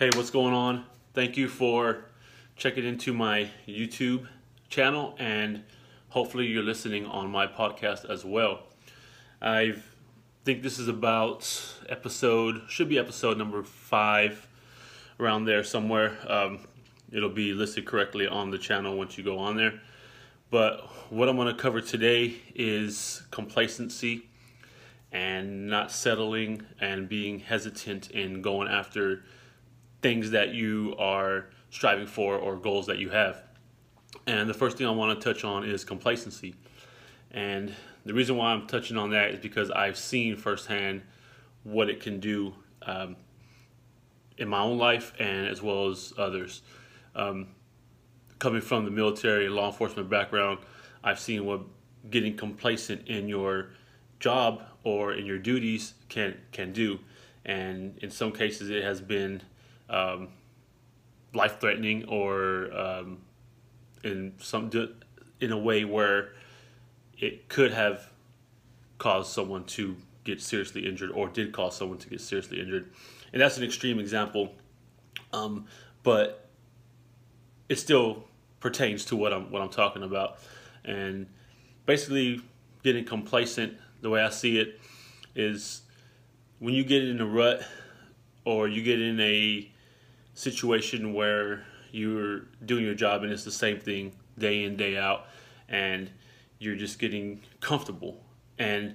Hey, what's going on? Thank you for checking into my YouTube channel and hopefully you're listening on my podcast as well. I think this is about episode, should be episode number five, around there somewhere. Um, it'll be listed correctly on the channel once you go on there. But what I'm going to cover today is complacency and not settling and being hesitant in going after things that you are striving for or goals that you have. And the first thing I want to touch on is complacency. And the reason why I'm touching on that is because I've seen firsthand what it can do um, in my own life and as well as others. Um, coming from the military law enforcement background, I've seen what getting complacent in your job or in your duties can can do, and in some cases it has been um, life threatening or um, in some in a way where it could have caused someone to get seriously injured or did cause someone to get seriously injured, and that's an extreme example, um, but it still pertains to what I'm what I'm talking about, and basically getting complacent. The way I see it is when you get in a rut or you get in a situation where you're doing your job and it's the same thing day in day out and you're just getting comfortable and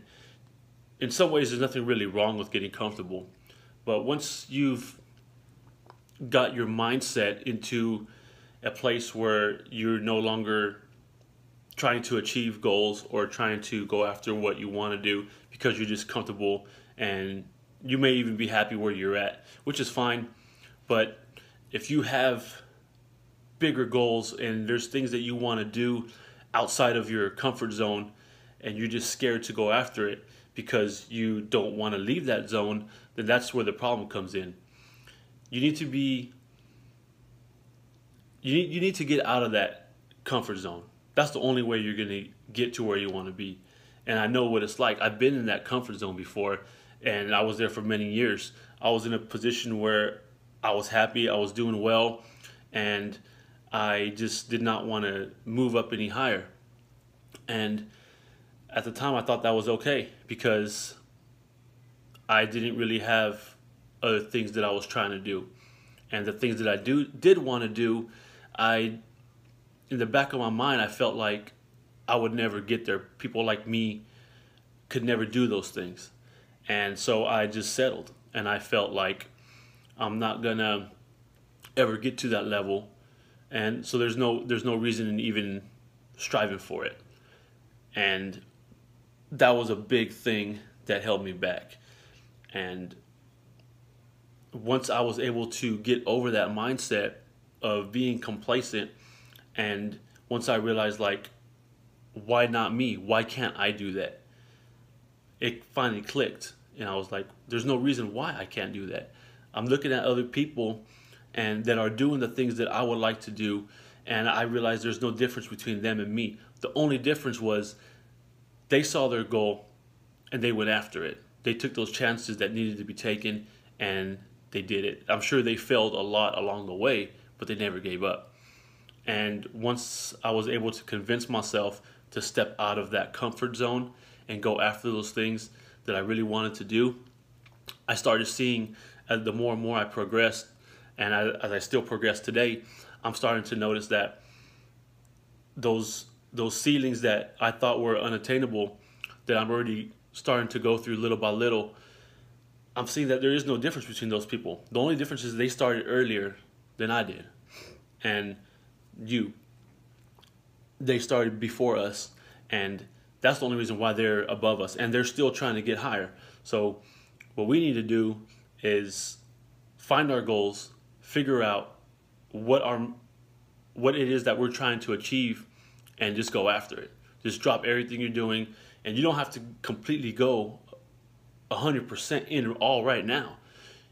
in some ways there's nothing really wrong with getting comfortable but once you've got your mindset into a place where you're no longer trying to achieve goals or trying to go after what you want to do because you're just comfortable and you may even be happy where you're at, which is fine. But if you have bigger goals and there's things that you want to do outside of your comfort zone and you're just scared to go after it because you don't want to leave that zone, then that's where the problem comes in. You need to be you need, you need to get out of that comfort zone. That's the only way you're going to get to where you want to be. And I know what it's like. I've been in that comfort zone before and I was there for many years. I was in a position where I was happy, I was doing well, and I just did not want to move up any higher. And at the time, I thought that was okay because I didn't really have other things that I was trying to do. And the things that I do did want to do, I in the back of my mind, I felt like I would never get there. People like me could never do those things. And so I just settled and I felt like I'm not gonna ever get to that level. And so there's no there's no reason in even striving for it. And that was a big thing that held me back. And once I was able to get over that mindset of being complacent and once I realized like why not me? Why can't I do that? it finally clicked and I was like, there's no reason why I can't do that. I'm looking at other people and that are doing the things that I would like to do and I realized there's no difference between them and me. The only difference was they saw their goal and they went after it. They took those chances that needed to be taken and they did it. I'm sure they failed a lot along the way, but they never gave up. And once I was able to convince myself to step out of that comfort zone and go after those things that I really wanted to do, I started seeing the more and more I progressed, and I, as I still progress today, I'm starting to notice that those those ceilings that I thought were unattainable, that I'm already starting to go through little by little. I'm seeing that there is no difference between those people. The only difference is they started earlier than I did, and you. They started before us, and that's the only reason why they're above us, and they're still trying to get higher. So, what we need to do is find our goals, figure out what our what it is that we're trying to achieve, and just go after it. Just drop everything you're doing, and you don't have to completely go 100% in all right now.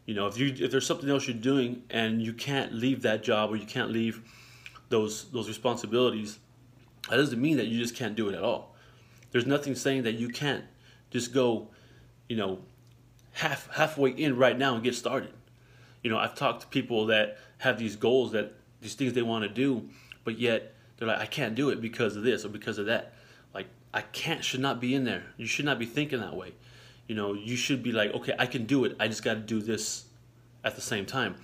You know, if you if there's something else you're doing and you can't leave that job or you can't leave those those responsibilities, that doesn't mean that you just can't do it at all. There's nothing saying that you can't just go, you know, half halfway in right now and get started. You know, I've talked to people that have these goals that these things they want to do, but yet they're like, I can't do it because of this or because of that. Like, I can't should not be in there. You should not be thinking that way. You know, you should be like, okay, I can do it. I just got to do this at the same time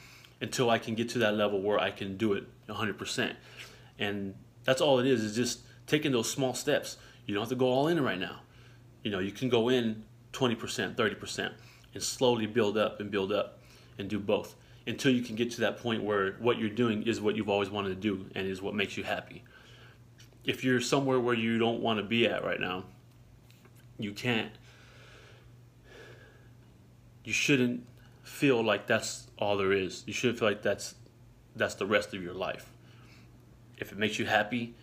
until I can get to that level where I can do it 100%. And that's all it is, is just taking those small steps. You don't have to go all in right now. You know, you can go in 20%, 30%, and slowly build up and build up and do both until you can get to that point where what you're doing is what you've always wanted to do and is what makes you happy. If you're somewhere where you don't want to be at right now, you can't, you shouldn't feel like that's all there is. You shouldn't feel like that's that's the rest of your life. If it makes you happy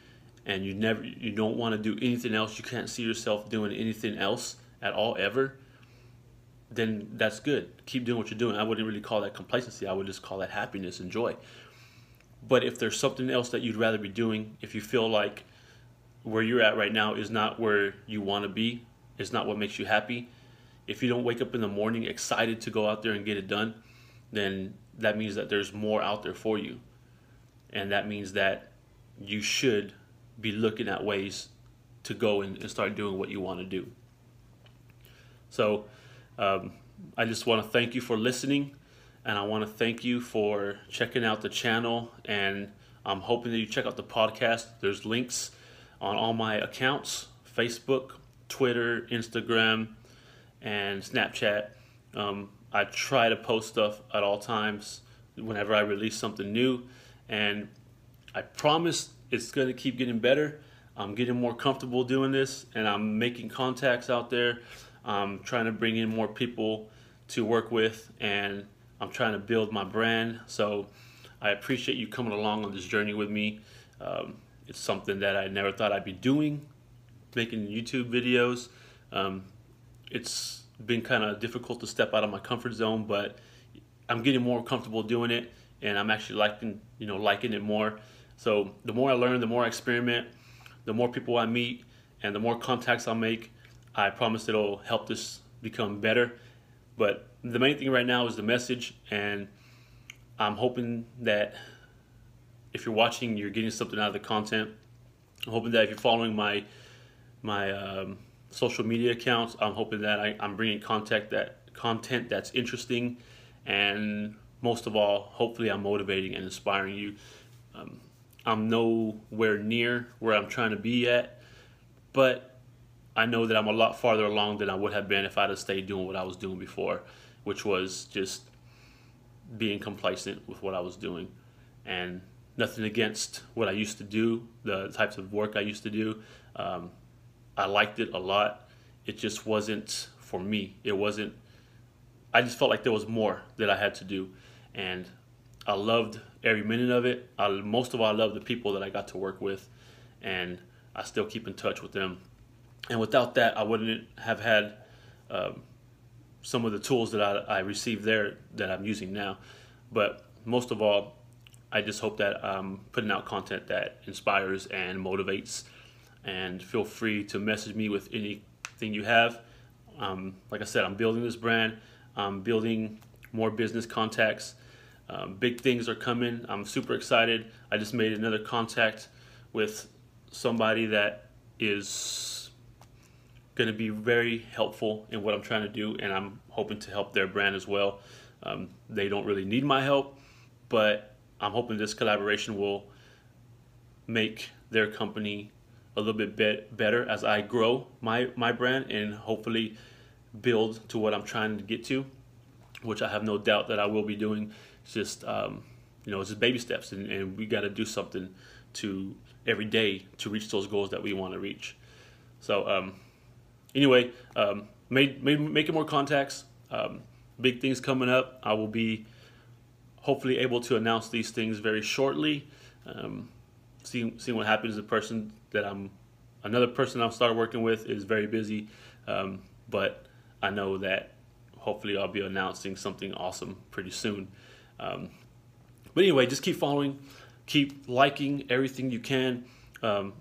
and you never you don't want to do anything else, you can't see yourself doing anything else at all ever, then that's good. Keep doing what you're doing. I wouldn't really call that complacency. I would just call that happiness and joy. But if there's something else that you'd rather be doing, if you feel like where you're at right now is not where you want to be, is not what makes you happy, if you don't wake up in the morning excited to go out there and get it done, then that means that there's more out there for you. And that means that you should be looking at ways to go and, and start doing what you want to do. So um, I just want to thank you for listening, and I want to thank you for checking out the channel. And I'm hoping that you check out the podcast. There's links on all my accounts Facebook, Twitter, Instagram, and Snapchat. Um, I try to post stuff at all times whenever I release something new, and I promise it's going to keep getting better. I'm getting more comfortable doing this, and I'm making contacts out there. I'm trying to bring in more people to work with, and I'm trying to build my brand. So I appreciate you coming along on this journey with me. Um, it's something that I never thought I'd be doing, making YouTube videos. Um, it's been kind of difficult to step out of my comfort zone, but I'm getting more comfortable doing it, and I'm actually liking, you know, liking it more. So the more I learn, the more I experiment, the more people I meet, and the more contacts I make, I promise it'll help this become better. But the main thing right now is the message, and I'm hoping that if you're watching, you're getting something out of the content. I'm hoping that if you're following my my um, social media accounts, I'm hoping that I, am bringing content that content that's interesting, and most of all, hopefully, I'm motivating and inspiring you. Um, I'm nowhere near where I'm trying to be at, but I know that I'm a lot farther along than I would have been if I'd have stayed doing what I was doing before, which was just being complacent with what I was doing. And nothing against what I used to do, the types of work I used to do. Um, I liked it a lot. It just wasn't for me. It wasn't, I just felt like there was more that I had to do. And I loved every minute of it. I, most of all, I loved the people that I got to work with. And I still keep in touch with them and without that, I wouldn't have had um, some of the tools that I, I, received there that I'm using now. But most of all, I just hope that I'm putting out content that inspires and motivates. And feel free to message me with anything you have. Um, like I said, I'm building this brand. I'm building more business contacts. Um, big things are coming. I'm super excited. I just made another contact with somebody that is going to be very helpful in what I'm trying to do, and I'm hoping to help their brand as well. Um, they don't really need my help, but I'm hoping this collaboration will make their company a little bit be- better as I grow my, my brand and hopefully build to what I'm trying to get to, which I have no doubt that I will be doing. It's just, um, you know, it's just baby steps, and, and we got to do something to every day to reach those goals that we want to reach. So, um, anyway, um, made, made, making more contacts. Um, big things coming up. I will be hopefully able to announce these things very shortly. Um, seeing seeing what happens. The person that I'm, another person I'm started working with is very busy, um, but I know that hopefully I'll be announcing something awesome pretty soon. Um, but anyway, just keep following, keep liking everything you can. Um,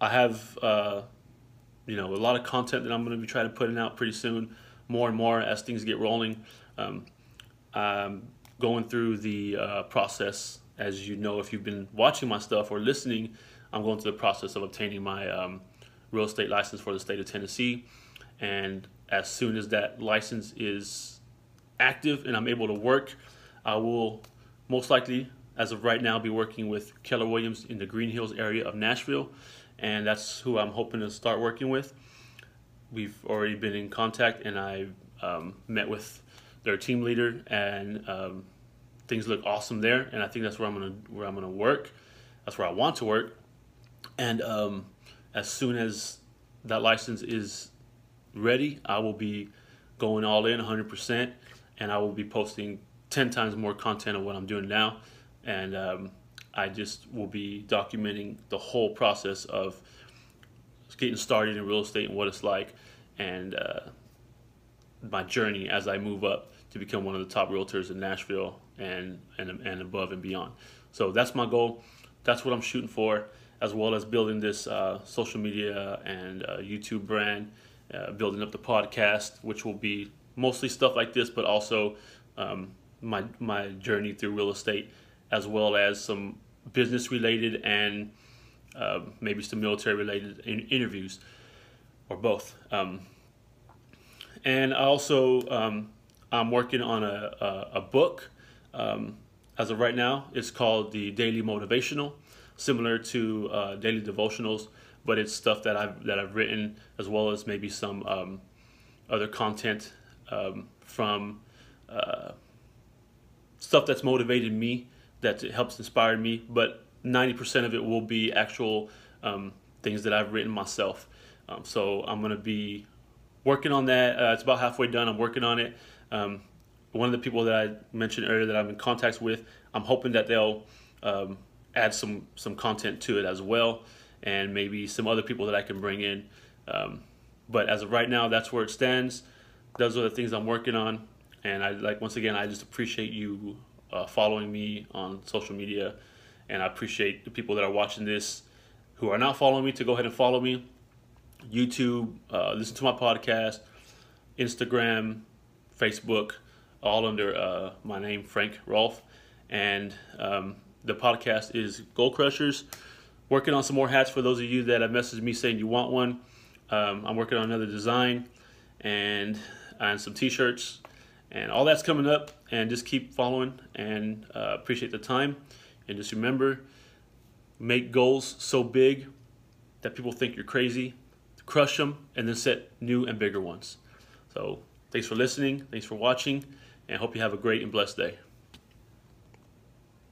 I have uh, you know, a lot of content that I'm going to be trying to putting out pretty soon, more and more as things get rolling. Um, I'm going through the uh, process. As you know, if you've been watching my stuff or listening, I'm going through the process of obtaining my um, real estate license for the state of Tennessee. And as soon as that license is active and I'm able to work, I will most likely, as of right now, be working with Keller Williams in the Green Hills area of Nashville. And that's who I'm hoping to start working with. We've already been in contact, and I um, met with their team leader, and um, things look awesome there. And I think that's where I'm gonna where I'm gonna work. That's where I want to work. And um, as soon as that license is ready, I will be going all in 100%, and I will be posting 10 times more content of what I'm doing now. And um, I just will be documenting the whole process of getting started in real estate and what it's like, and uh, my journey as I move up to become one of the top realtors in Nashville and and and above and beyond. So that's my goal. That's what I'm shooting for, as well as building this uh, social media and uh, YouTube brand, uh, building up the podcast, which will be mostly stuff like this, but also um, my my journey through real estate, as well as some business related and uh, maybe some military related in- interviews, or both. Um, and also, um, I'm working on a, a, a book. Um, as of right now, it's called the Daily Motivational, similar to uh, daily devotionals, but it's stuff that I've that I've written as well as maybe some um, other content um, from uh, stuff that's motivated me, that helps inspire me. But 90% of it will be actual um, things that I've written myself. Um, so I'm gonna be working on that. Uh, it's about halfway done. I'm working on it. Um, one of the people that I mentioned earlier that I'm in contact with, I'm hoping that they'll um, add some some content to it as well, and maybe some other people that I can bring in. Um, but as of right now, that's where it stands. Those are the things I'm working on, and I like once again, I just appreciate you uh, following me on social media, and I appreciate the people that are watching this who are not following me to go ahead and follow me. YouTube, uh, listen to my podcast, Instagram, Facebook, all under uh, my name, Frank Rolfe. And um, the podcast is Goal Crushers. Working on some more hats for those of you that have messaged me saying you want one. Um, I'm working on another design and and some t-shirts and all that's coming up. And just keep following and uh, appreciate the time. And just remember, make goals so big that people think you're crazy crush them, and then set new and bigger ones. So thanks for listening. Thanks for watching. And hope you have a great and blessed day.